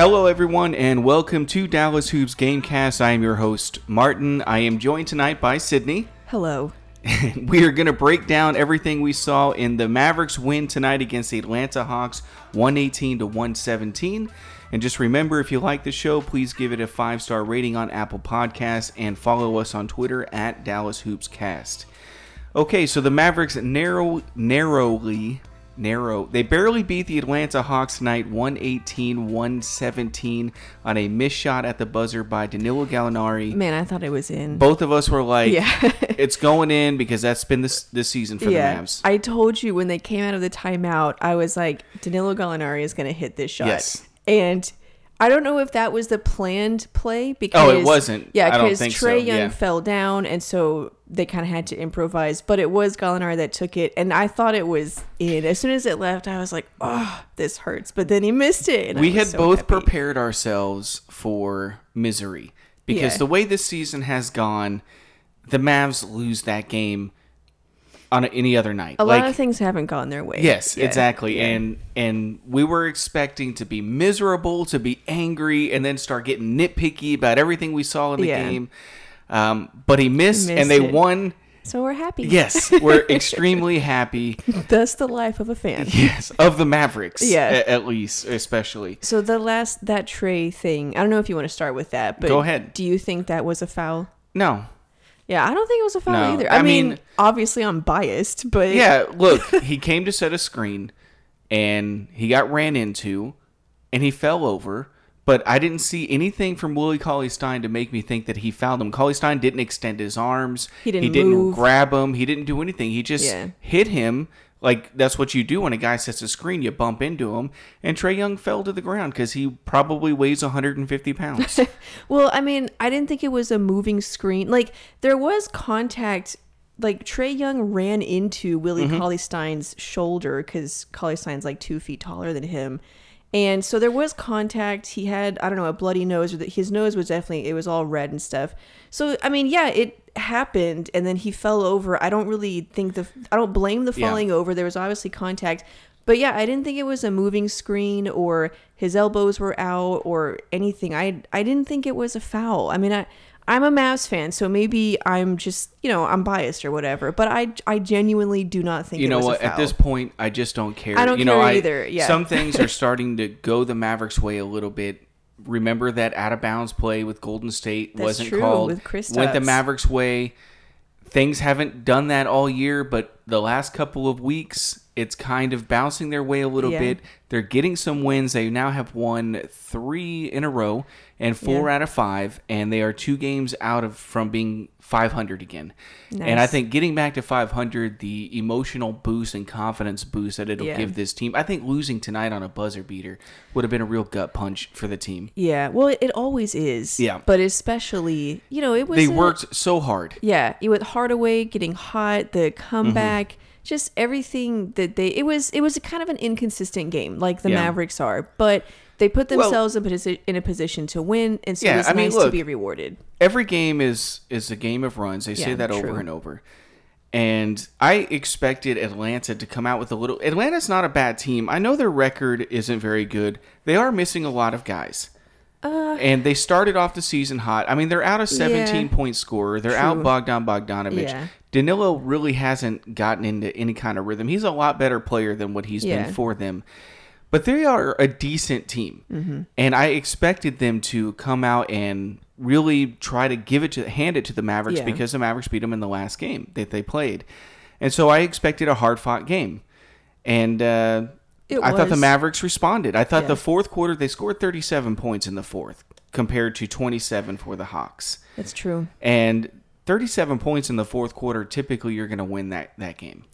Hello, everyone, and welcome to Dallas Hoops Gamecast. I am your host, Martin. I am joined tonight by Sydney. Hello. we are going to break down everything we saw in the Mavericks win tonight against the Atlanta Hawks, 118 to 117. And just remember, if you like the show, please give it a five star rating on Apple Podcasts and follow us on Twitter at Dallas Hoops Cast. Okay, so the Mavericks narrow, narrowly narrow. They barely beat the Atlanta Hawks tonight 118 117 on a missed shot at the buzzer by Danilo Gallinari. Man, I thought it was in. Both of us were like, Yeah. it's going in because that's been this this season for yeah, the Mavs. I told you when they came out of the timeout, I was like, Danilo Gallinari is going to hit this shot. Yes. And I don't know if that was the planned play because Oh, it wasn't. Yeah, because Trae so, Young yeah. fell down, and so they kind of had to improvise. But it was Gallinari that took it, and I thought it was in. As soon as it left, I was like, "Oh, this hurts." But then he missed it. we had so both happy. prepared ourselves for misery because Yeah. the way this season has gone, the Mavs lose that game on any other night. A like, lot of things haven't gone their way. Yes, Yeah, exactly. yeah. And and we were expecting to be miserable, to be angry, and then start getting nitpicky about everything we saw in the Yeah. game. Um, but he missed, Missed and they it. won. so we're happy. Yes, we're extremely happy. that's the life of a fan. Yes, of the Mavericks. Yeah. at least, especially. So the last that Trae thing, I don't know if you want to start with that, but Go ahead. Do you think that was a foul? No. Yeah, I don't think it was a foul No, either. I I, mean, mean- obviously I'm biased, but Yeah, look, he came to set a screen, and he got ran into, and he fell over. But I didn't see anything from Willie Cauley Stein to make me think that he fouled him. Cauley Stein didn't extend his arms. He didn't He didn't move. grab him. He didn't do anything. He just Yeah. hit him. Like that's what you do when a guy sets a screen. You bump into him, and Trae Young fell to the ground because he probably weighs 150 pounds. Well, I mean, I didn't think it was a moving screen. Like there was contact. Like Trae Young ran into Willie Mm-hmm. Cauley Stein's shoulder because Cauley Stein's like two feet taller than him, and so there was contact. He had I don't know a bloody nose, or that his nose was definitely it was all red and stuff. So I mean, yeah, it happened, and then he fell over. I don't really think the I don't blame the Yeah. falling over. There was obviously contact. But yeah, I didn't think it was a moving screen or his elbows were out or anything. I I didn't think it was a foul. I mean, I I'm a Mavs fan, so maybe I'm just you know I'm biased or whatever. But I I genuinely do not think you it know was what? A foul. At this point, I just don't care. I don't you know, care I, either, yeah. Some things are starting to go the Mavericks' way a little bit. Remember that out of bounds play with Golden State That's wasn't true, called. with Kristaps. Went the Mavericks' way. Things haven't done that all year, but the last couple of weeks, it's kind of bouncing their way a little Yeah. bit. They're getting some wins. They now have won three in a row and four Yeah. out of five, and they are two games out of from being 500 again. And I think getting back to 500, the emotional boost and confidence boost that it'll Yeah. give this team. I think losing tonight on a buzzer beater would have been a real gut punch for the team. yeah, well, it, it always is. Yeah. but especially you know it was They worked so hard. Yeah, you with Hardaway getting hot, the comeback, Mm-hmm. Just everything that they it was it was a kind of an inconsistent game like the Yeah. Mavericks are, but they put Well- themselves in, posi- in a position to win, and so Yeah, it's I mean, nice to be rewarded. Every game is is a game of runs. They say Yeah, that over and over. And I expected Atlanta to come out with a little. Atlanta's not a bad team. I know their record isn't very good. They are missing a lot of guys. Uh, and they started off the season hot. I mean, they're out a 17 Yeah. point scorer. They're True. out Bogdan Bogdanovich. Yeah. Danilo really hasn't gotten into any kind of rhythm. He's a lot better player than what he's Yeah. been for them. But they are a decent team. Mm-hmm. And I expected them to come out and really try to give it to hand it to the Mavericks because the Mavericks beat them in the last game that they played. And so I expected a hard fought game. And uh, It I thought the. Mavericks responded. I thought Yeah. the fourth quarter they scored 37 points in the fourth compared to 27 for the Hawks. That's true. And 37 points in the fourth quarter, typically you're going to win that that game.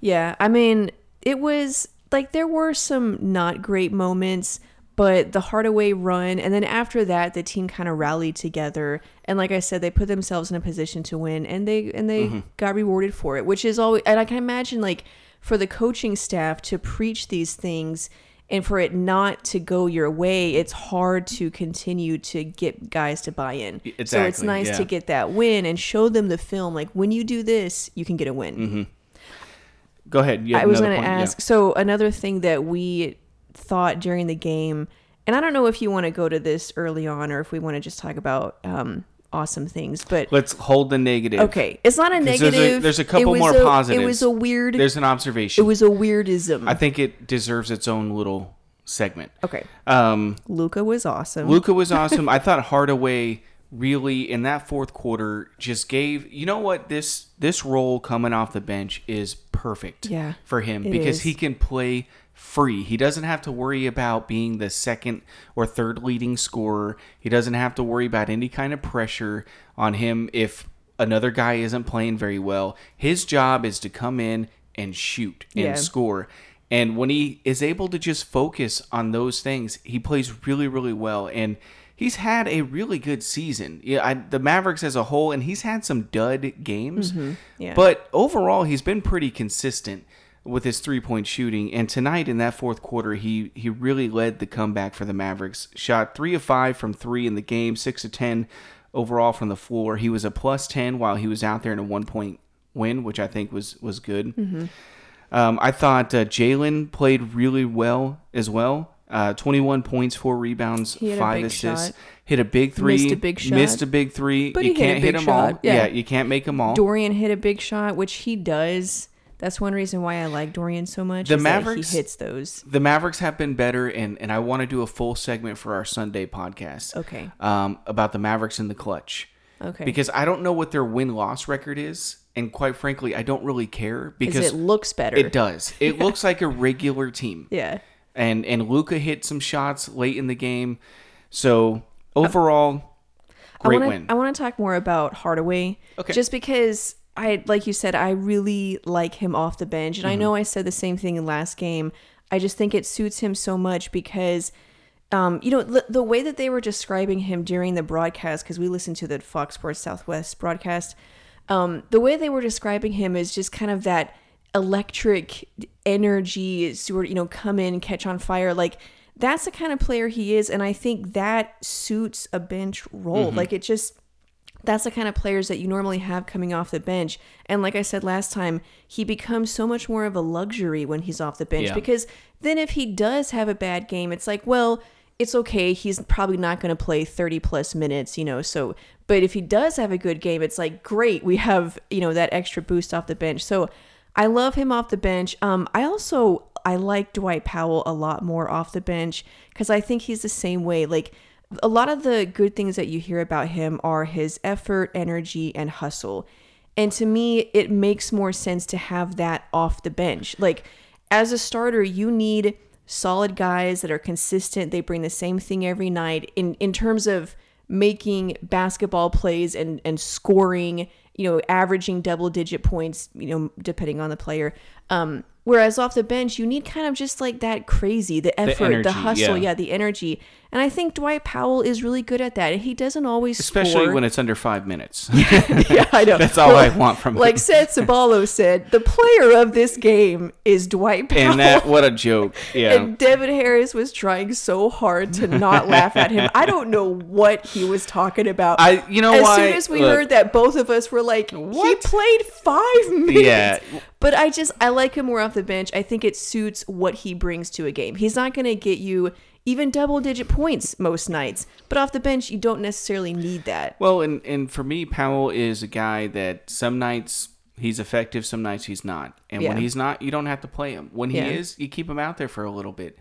Yeah, I mean, it was like there were some not great moments, but the Hardaway run, and then after that, the team kind of rallied together, and like I said, they put themselves in a position to win, and they and they Mm-hmm. got rewarded for it, which is always, and I can imagine like for the coaching staff to preach these things. And for it not to go your way, it's hard to continue to get guys to buy in. So it's nice yeah. to get that win and show them the film. Like when you do this, you can get a win. Mm-hmm. Go ahead. You I was going to point? Yeah. ask. So another thing that we thought during the game, and I don't know if you want to go to this early on or if we want to just talk about um, awesome things, but Let's hold the negative. okay, it's not a negative. there's a- there's a couple more a- It was a weird. There's an observation. it was a weirdism. I think it deserves its own little segment. okay, Um, Luka was awesome. Luka was awesome. I thought Hardaway really in that fourth quarter just gave you know what this this role coming off the bench is perfect Yeah, for him because is. he can play free. He doesn't have to worry about being the second or third leading scorer. He doesn't have to worry about any kind of pressure on him if another guy isn't playing very well. His job is to come in and shoot and Yeah. score. And when he is able to just focus on those things, he plays really, really well. And he's had a really good season. Yeah, I, the Mavericks as a whole, and he's had some dud games. Mm-hmm. Yeah. But overall, he's been pretty consistent with his three point shooting. And tonight in that fourth quarter, he he really led the comeback for the Mavericks. Shot three of five from three in the game, six of ten overall from the floor. He was a plus ten while he was out there in a one point win, which I think was was good. Mm-hmm. Um, I thought uh, Jalen played really well as well. Uh, 21 points, four rebounds, He had a five assists. shot. Hit a big three. Missed a big shot. Missed a big three. But you hit can't hit big them all. shot, yeah. you can't make them all. Dorian hit a big shot, which he does. That's one reason why I like Dorian so much. The is that Mavericks- he hits those. the Mavericks have been better, and, and I want to do a full segment for our Sunday podcast. Okay. Um, about the Mavericks in the clutch. Okay. Because I don't know what their win loss record is, and quite frankly, I don't really care because it looks better. it does. It looks like a regular team. Yeah. and and Luka hit some shots late in the game. So overall, great I wanna, win. I want to talk more about Hardaway. Okay. Just because I, like you said, I really like him off the bench, Mm-hmm. and I know I said the same thing in last game. I just think it suits him so much because, um, you know, the, the way that they were describing him during the broadcast, because we listened to the Fox Sports Southwest broadcast, um, the way they were describing him is just kind of that electric energy, sort of, you know, come in, catch on fire, like. That's the kind of player he is, and I think that suits a bench role. Like it just that's the kind of players that you normally have coming off the bench. And like I said last time, he becomes so much more of a luxury when he's off the bench Yeah. because then if he does have a bad game, it's like, well, it's okay. He's probably not going to play 30 plus minutes, you know. So, but if he does have a good game, it's like, great, we have, you know, that extra boost off the bench. So, I love him off the bench. Um, I also I like Dwight Powell a lot more off the bench because I think he's the same way. Like a lot of the good things that you hear about him are his effort, energy, and hustle. And to me, it makes more sense to have that off the bench. Like as a starter, you need solid guys that are consistent. They bring the same thing every night in in terms of making basketball plays and and scoring, you know, averaging double digit points, you know, depending on the player. Um whereas off the bench, you need kind of just like that crazy, the effort, the, energy, hustle, yeah. yeah, the energy. And I think Dwight Powell is really good at that. And he doesn't always especially score. when it's under five minutes. yeah, I know. That's all I want from him. Like Seth Sabalo said, the player of this game is Dwight Powell. and that what a joke. Yeah. And Devin Harris was trying so hard to not laugh at him. I don't know what he was talking about. I you know as why soon as we look, heard that, both of us were like, What? "He played five minutes." Yeah. But I just I like him more off the bench. I think it suits what he brings to a game. He's not going to get you even double digit points most nights, but off the bench you don't necessarily need that. Well, and and for me, Powell is a guy that some nights he's effective, some nights he's not. And when he's not, you don't have to play him. When he Yeah. is, you keep him out there for a little bit.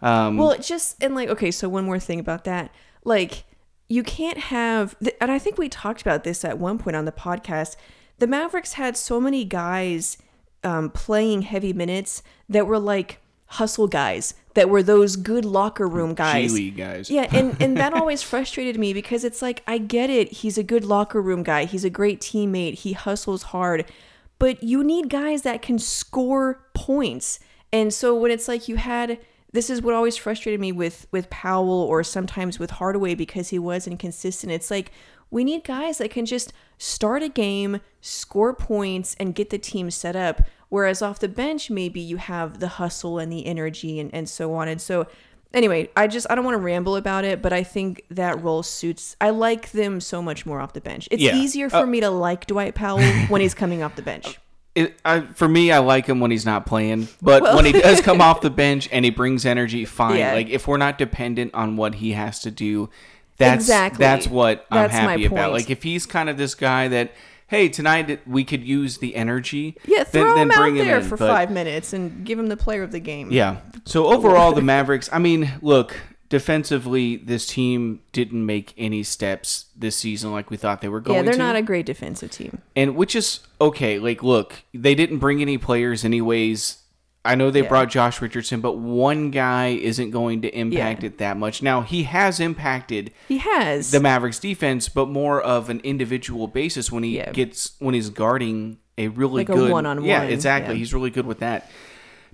Um, Well, it just and like okay, so one more thing about that, like you can't have, and I think we talked about this at one point on the podcast. The Mavericks had so many guys um, playing heavy minutes that were like hustle guys, that were those good locker room guys. G League guys. Yeah, and and that always frustrated me because it's like I get it. He's a good locker room guy. He's a great teammate. He hustles hard. But you need guys that can score points. And so when it's like you had this is what always frustrated me with with Powell or sometimes with Hardaway because he was inconsistent. It's like we need guys that can just start a game, score points, and get the team set up. Whereas off the bench, maybe you have the hustle and the energy and, and so on. And so anyway, I just I don't want to ramble about it, but I think that role suits. I like them so much more off the bench. It's Yeah. easier for Uh, me to like Dwight Powell when he's coming off the bench. it, I, for me, I like him when he's not playing, but Well- when he does come off the bench and he brings energy, fine. Yeah. Like if we're not dependent on what he has to do, that's Exactly. that's what That's I'm my happy about. point. Like if he's kind of this guy that, hey, tonight we could use the energy. Yeah, throw then, then him bring out him there in. for But- five minutes and give him the player of the game. Yeah. So overall, the Mavericks. I mean, look, defensively, this team didn't make any steps this season like we thought they were going yeah, they're to. not a great defensive team. and which is okay. Like, look, they didn't bring any players, anyways. I know they Yeah. brought Josh Richardson, but one guy isn't going to impact Yeah. it that much. Now he has impacted He has. the Mavericks defense, but more of an individual basis when he Yeah. gets when he's guarding a really Like good one-on-one, Yeah, exactly. yeah. He's really good with that.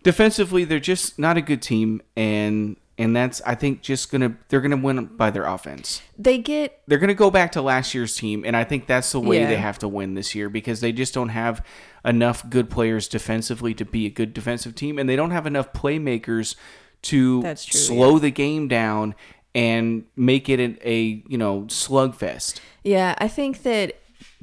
Defensively, they're just not a good team, and and that's I think just gonna they're gonna win by their offense. they get They're gonna go back to last year's team, and I think that's the way Yeah. they have to win this year because they just don't have enough good players defensively to be a good defensive team, and they don't have enough playmakers to true, slow the game down and make it a, a you know slugfest. Yeah, I think that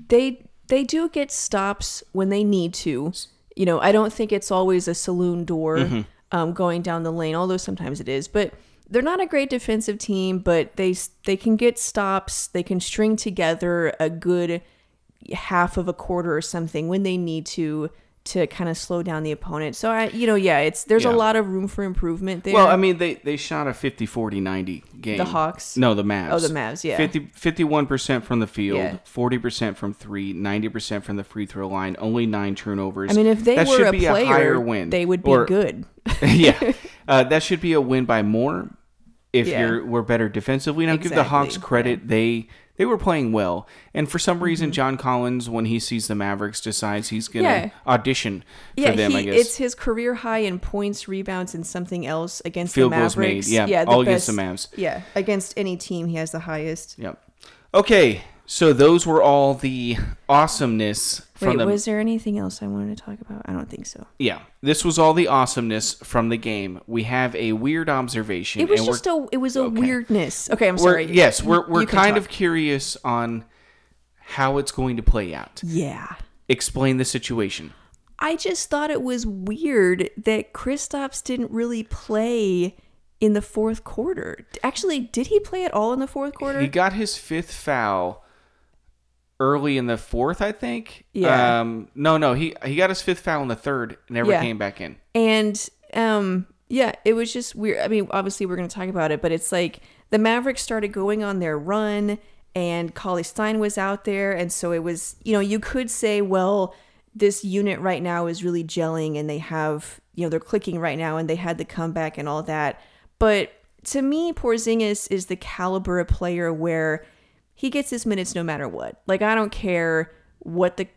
they they do get stops when they need to. You know, I don't think it's always a saloon door Mm-hmm. Um, going down the lane, although sometimes it is. But they're not a great defensive team, but they they can get stops. They can string together a good half of a quarter or something when they need to to kind of slow down the opponent. So I, you know, yeah, it's there's Yeah. a lot of room for improvement there. Well, I mean, they, they shot a 50 40 90 game. The Hawks? No, the Mavs. Oh, the Mavs, yeah. 50, 51% from the field, Yeah. 40% from three, 90% from the free throw line, only nine turnovers. I mean, if they that were a be player, a higher win. they would be Or- good. yeah. Uh, that should be a win by more if Yeah. you're we're better defensively. Now give the Hawks Exactly, credit. They they were playing well. And for some Mm-hmm. reason John Collins when he sees the Mavericks decides he's going to Yeah. audition for Yeah, them, he, I guess. it's his career high in points, rebounds, and something else against Field the goals made, Mavericks. yeah, all against the Mavs. Yeah, against any team, he has the highest. Yep. Okay, so those were all the awesomeness from Wait, the was there anything else I wanted to talk about? I don't think so. yeah. This was all the awesomeness from the game. We have a weird observation. It was just a it was a okay. weirdness. Okay, I'm we're sorry. yes, we're we're you kind of curious on how it's going to play out. yeah. Explain the situation. I just thought it was weird that Kristaps didn't really play in the fourth quarter. Actually, did he play at all in the fourth quarter? He got his fifth foul early in the fourth, I think. Yeah. Um, no, no, he he got his fifth foul in the third, never Yeah. came back in. And um yeah, it was just weird. I mean, obviously we're going to talk about it, but it's like the Mavericks started going on their run and Cauley Stein was out there and so it was, you know, you could say, well, this unit right now is really gelling and they have, you know, they're clicking right now and they had the comeback and all that. But to me, Porzingis is the caliber of player where he gets his minutes no matter what. Like I don't care what the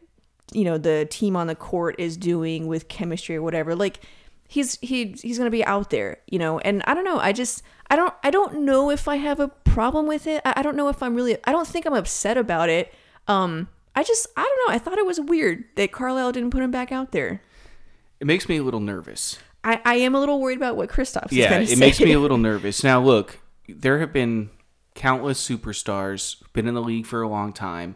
you know the team on the court is doing with chemistry or whatever. Like he's he he's gonna be out there, you know. And I don't know. I just I don't I don't know if I have a problem with it. I, I don't know if I'm really. I don't think I'm upset about it. Um, I just I don't know. I thought it was weird that Carlisle didn't put him back out there. It makes me a little nervous. I, I am a little worried about what Kristaps Yeah, it say. makes me a little nervous. Now, look, there have been countless superstars been in the league for a long time,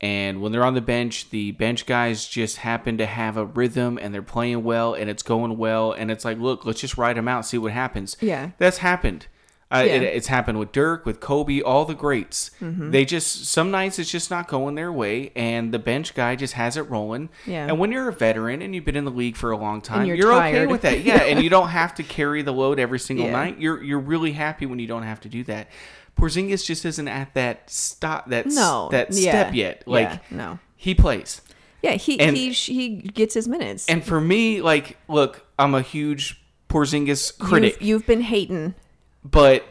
and when they're on the bench, the bench guys just happen to have a rhythm and they're playing well and it's going well, and it's like, look, let's just ride them out, see what happens. Yeah. that's happened. Uh, Yeah. it, it's happened with Dirk, with Kobe, all the greats. Mm-hmm. They just some nights it's just not going their way, and the bench guy just has it rolling. Yeah. And when you're a veteran and you've been in the league for a long time, you're you're, okay with that. Yeah, and you don't have to carry the load every single Yeah. night. You're you're really happy when you don't have to do that. Porzingis just isn't at that stop that s- no that yeah, step yet. Like no. he plays. Yeah, he And- he he gets his minutes. And for me, like, look, I'm a huge Porzingis critic, You've, you've been hating. But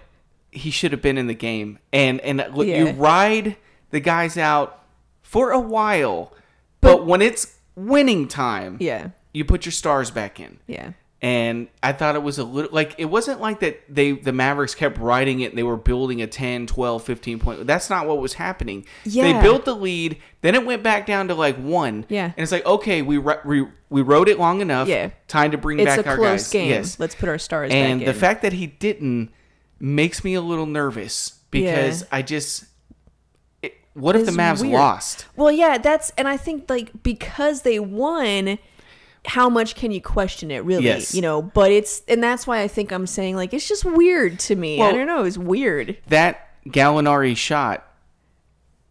he should have been in the game. And and look, you ride the guys out for a while, but, when it's winning time, Yeah, you put your stars back in. yeah. and I thought it was a little like it wasn't like that they the Mavericks kept riding it and they were building a 10, 12, 15 point. That's not what was happening. Yeah. They built the lead, then it went back down to like 1. Yeah. And it's like, okay, we we, we rode it long enough. Yeah. Time to bring It's back a our close guys. game. Yes. Let's put our stars and the fact that he didn't makes me a little nervous because Yeah. I just it, what if the Mavs weird. lost? Well, yeah, that's and I think like because they won, how much can you question it really? Yes. You know, but it's and that's why I think I'm saying like it's just weird to me. I don't know, it's weird. That Gallinari shot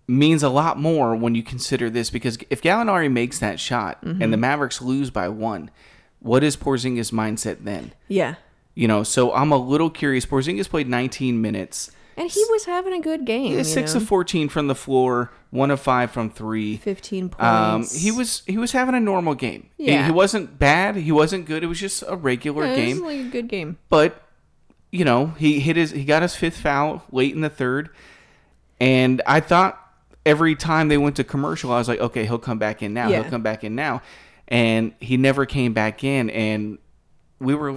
means a lot more when you consider this because if Gallinari makes that shot and the Mm-hmm. Mavericks lose by one, what is Porzingis' mindset then? Yeah. You know, so I'm a little curious. Porzingis played 19 minutes. And he was having a good game. you six know? of 14 from the floor, one of five from three. 15 Um, points. he was he was having a normal game. He- Yeah. He, wasn't bad. He wasn't good. It was just a regular Yeah, it game. was like a good game. but you know he hit his he got his fifth foul late in the third and i thought every time they went to commercial i was like okay he'll come back in now Yeah. he'll come back in now and he never came back in and we were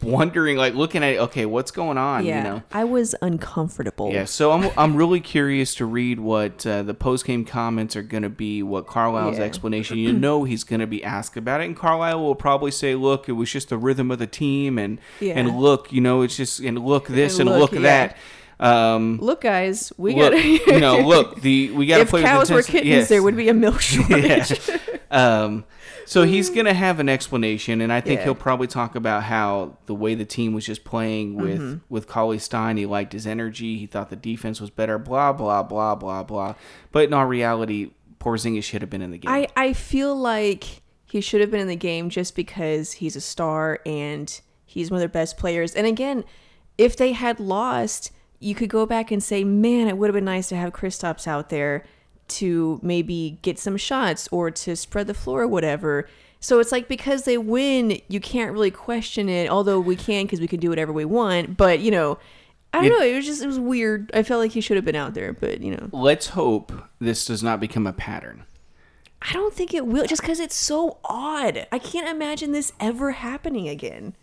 wondering like looking at okay what's going on Yeah. you know I was uncomfortable. yeah, so I'm I'm really curious to read what uh, the post game comments are going to be. What Carlisle's Yeah. explanation. You know he's going to be asked about it, and Carlisle will probably say, "Look, it was just the rhythm of the team, and Yeah. and look, you know, it's just and look this And and, look, look, yeah. that." Um, Look, guys, we got you know, look the we got to if play cows with were kittens, Yes. there would be a milk shortage. Um, so he's going to have an explanation, and I think Yeah. he'll probably talk about how the way the team was just playing with Mm-hmm. with Cauley Stein, he liked his energy, he thought the defense was better, blah blah blah blah blah. But in all reality, Porzingis should have been in the game. I, I feel like he should have been in the game just because he's a star and he's one of their best players. And again, if they had lost, you could go back and say, man, it would have been nice to have Kristaps out there to maybe get some shots or to spread the floor or whatever. So it's like because they win, you can't really question it, although we can because we can do whatever we want. But, you know, I don't It- know. It was just, it was weird. I felt like he should have been out there, but, you know. Let's hope this does not become a pattern. I don't think it will, just because it's so odd. I can't imagine this ever happening again.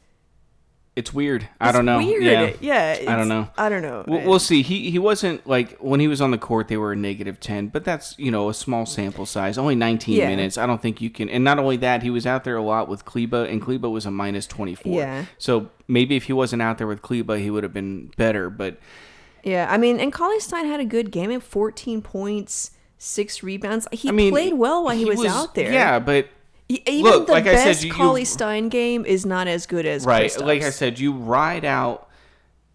It's weird. I don't know. Weird. Yeah. Yeah. I don't know. I don't know. We'll, we'll see. He he wasn't like when he was on the court. They were a negative ten, but that's you know a small sample size. Only nineteen Yeah. minutes. I don't think you can. And not only that, he was out there a lot with Kleber, and Kleber was a minus twenty four. Yeah. So maybe if he wasn't out there with Kleber, he would have been better. But yeah. I mean, and Cauley Stein had a good game at 14 points, six rebounds. He I mean, played well while he, was, out there. Yeah, but Even Look, the like I said, best you- Cauley Stein game is not as good as right, Kristaps. like I said, you ride out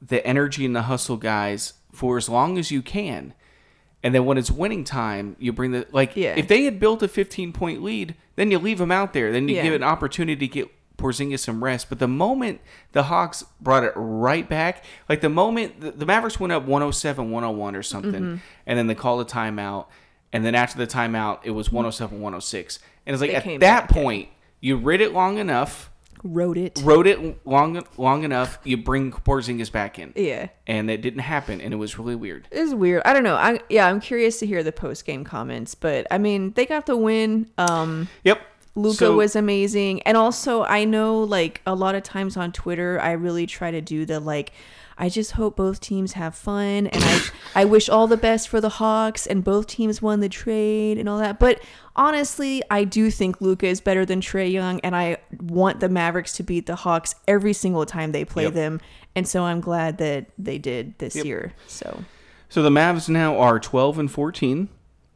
the energy and the hustle guys for as long as you can. And then when it's winning time, you bring the like. Yeah. If they had built a 15 point lead, then you leave them out there. Then you Yeah. give an opportunity to get Porzingis some rest. But the moment the Hawks brought it right back, like the moment the, the Mavericks went up 107, 101 or something, Mm-hmm. and then they called a timeout, and then after the timeout, it was 107, 106, and it's like at that point, you rid it long enough Wrote it. wrote it long long enough, you bring Porzingis back in. Yeah. And it didn't happen, and it was really weird. It's weird. I don't know. I yeah, I'm curious to hear the post game comments, but I mean, they got the win. Um Yep. Luka So- was amazing. And also, I know like a lot of times on Twitter, I really try to do the like, I just hope both teams have fun and I, I wish all the best for the Hawks and both teams won the trade and all that. But honestly, I do think Luka is better than Trae Young and I want the Mavericks to beat the Hawks every single time they play Yep. them. And so I'm glad that they did this Yep. year. So So the Mavs now are 12 and 14.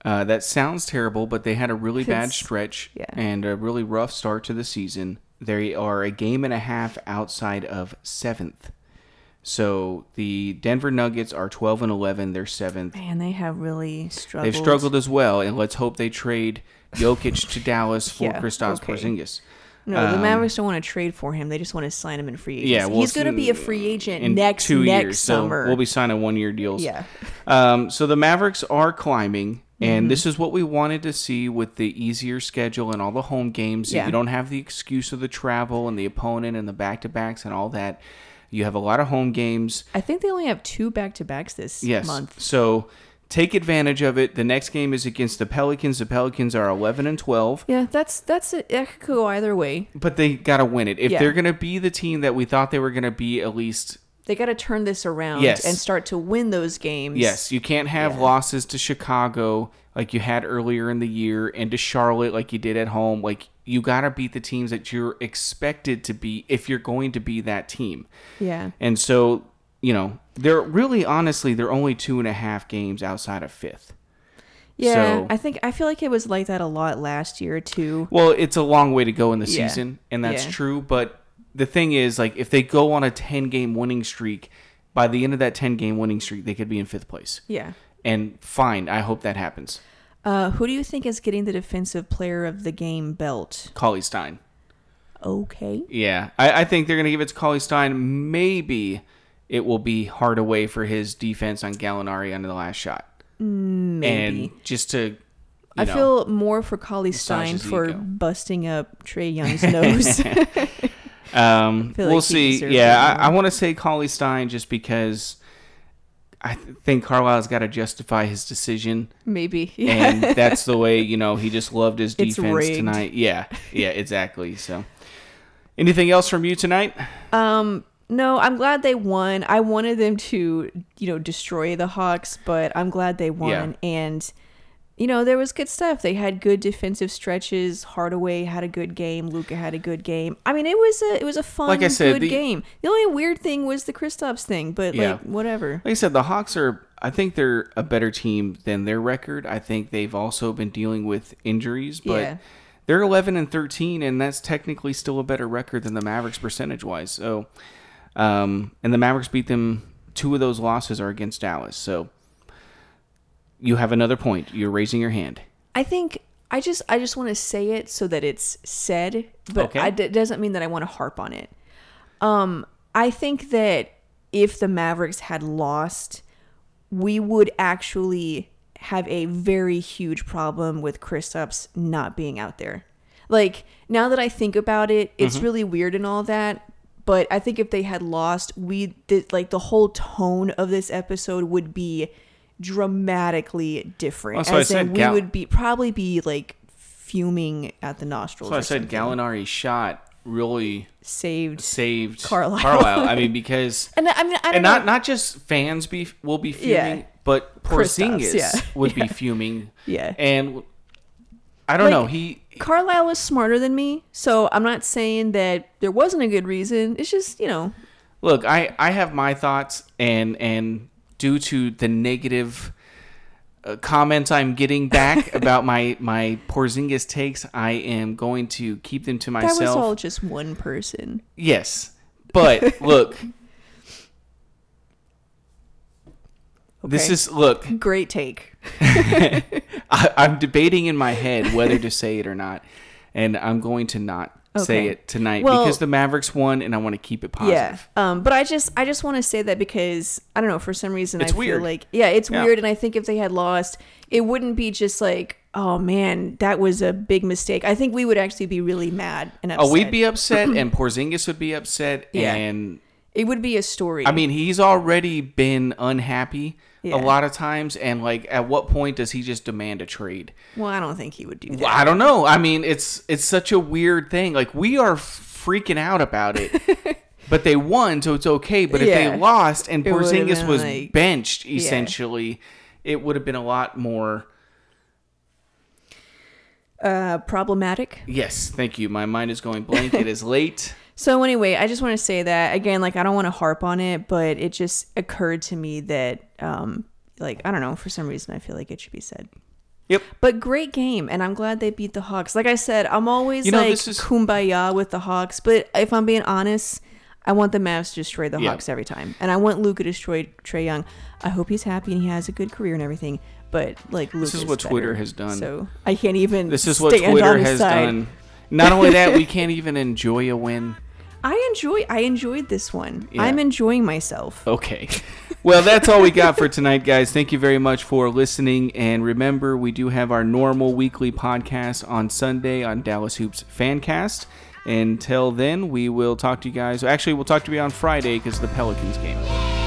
Uh, that sounds terrible, but they had a really bad stretch yeah. and a really rough start to the season. They are a game and a half outside of seventh. So the Denver Nuggets are 12 and 11. They're seventh. man, they have really struggled. They've struggled as well, and let's hope they trade Jokic to Dallas for Yeah, Kristaps okay. Porzingis. No, the Um, Mavericks don't want to trade for him. They just want to sign him in free agency. Yeah, well, he's going to be a free agent next two next years. summer. So we'll be signing one year deals. yeah, Um, so the Mavericks are climbing, and Mm-hmm. this is what we wanted to see with the easier schedule and all the home games. Yeah. You don't have the excuse of the travel and the opponent and the back to backs and all that. You have a lot of home games. I think they only have two back to backs this Yes. month. So take advantage of it. The next game is against the Pelicans. The Pelicans are 11 and 12. Yeah, that's that's it. Could go either way. But they got to win it. If Yeah. they're going to be the team that we thought they were going to be, at least They got to turn this around Yes. and start to win those games. Yes, you can't have Yeah. losses to Chicago like you had earlier in the year and to Charlotte like you did at home. Like you got to beat the teams that you're expected to be if you're going to be that team. Yeah. And so, you know, they're really honestly they're only two and a half games outside of fifth. Yeah, So, I think I feel like it was like that a lot last year too. well, it's a long way to go in the Yeah. season, and that's Yeah. true. But the thing is, like, if they go on a 10 game winning streak, by the end of that 10 game winning streak, they could be in fifth place. Yeah. And fine, I hope that happens. Uh, who do you think is getting the defensive player of the game belt? Cauley Stein. Okay. Yeah, I, I think they're going to give it to Cauley Stein. Maybe it will be Hardaway for his defense on Gallinari under the last shot. Maybe. And just to, you I know, feel more for Cauley Stein for ego. busting up Trae Young's nose. Um, we'll like see. Yeah. I, I want to say Cauley Stein just because I th- think Carlisle's got to justify his decision, Maybe. and that's the way you know he just loved his defense tonight. Yeah, yeah, exactly. So, anything else from you tonight? Um, no, I'm glad they won. I wanted them to, you know, destroy the Hawks, but I'm glad they won. Yeah. And, you know, there was good stuff. They had good defensive stretches. Hardaway had a good game. Luka had a good game. I mean, it was a it was a fun, Like I said, good the- game. The only weird thing was the Kristaps thing, but Yeah. like whatever. Like I said, the Hawks are. I think they're a better team than their record. I think they've also been dealing with injuries, but Yeah. they're 11 and 13, and that's technically still a better record than the Mavericks percentage wise. So, um, and the Mavericks beat them. Two of those losses are against Dallas. So, you have another point. You're raising your hand. I think I just I just want to say it so that it's said, but Okay. I, it doesn't mean that I want to harp on it. Um, I think that if the Mavericks had lost, we would actually have a very huge problem with Kristaps not being out there. Like now that I think about it, it's Mm-hmm. really weird and all that. But I think if they had lost, we th- like the whole tone of this episode would be dramatically different. That's why I As in, said we Gal- would be probably be like fuming at the nostrils. So I said something. Gallinari's shot really saved. saved Carlisle. Carlisle. I mean, because And I mean, I and know. not not just fans be will be fuming, Yeah. but Porzingis yeah. would Yeah. be fuming. Yeah. and I don't Like- know. He Carlisle was smarter than me, so I'm not saying that there wasn't a good reason. It's just you know, look. I I have my thoughts, and and due to the negative. Uh, comments I'm getting back about my my Porzingis takes, I am going to keep them to myself. that was all just one person. Yes, but look, this is look. Great take. I, I'm debating in my head whether to say it or not, and I'm going to not say it tonight Well- because the Mavericks won, and I want to keep it positive. Yeah. Um, but I just I just want to say that because I don't know for some reason It's I weird. feel like yeah it's Yeah. weird and I think if they had lost it wouldn't be just like oh man that was a big mistake. I think we would actually be really mad and upset. Oh, we'd be upset, and Porzingis would be upset, Yeah. and It would be a story. I mean, he's already been unhappy Yeah. a lot of times, and like, at what point does he just demand a trade? well, I don't think he would do that. Well, I don't know. I mean, it's it's such a weird thing. Like we are freaking out about it. But they won, so it's okay. But if Yeah. they lost and Porzingis was like- benched, essentially, it would have been a lot more. Uh, problematic. Yes, thank you. My mind is going blank. it is late. So anyway, I just want to say that again. Like I don't want to harp on it, but it just occurred to me that um, like I don't know for some reason I feel like it should be said. Yep. But great game, and I'm glad they beat the Hawks. Like I said, I'm always You know, like this is- kumbaya with the Hawks, but if I'm being honest, I want the Mavs to destroy the Yeah. Hawks every time, and I want Luka to destroy Trae Young. I hope he's happy and he has a good career and everything. But like, This is Luka's what Twitter has done. So I can't even. This is what Twitter has side. done. Not only that, we can't even enjoy a win. I enjoy. I enjoyed this one. Yeah. I'm enjoying myself. Okay. Well, that's all we got for tonight, guys. Thank you very much for listening. And remember, we do have our normal weekly podcast on Sunday on Dallas Hoops Fancast. Until then, we will talk to you guys. Actually, we'll talk to you on Friday because the Pelicans game.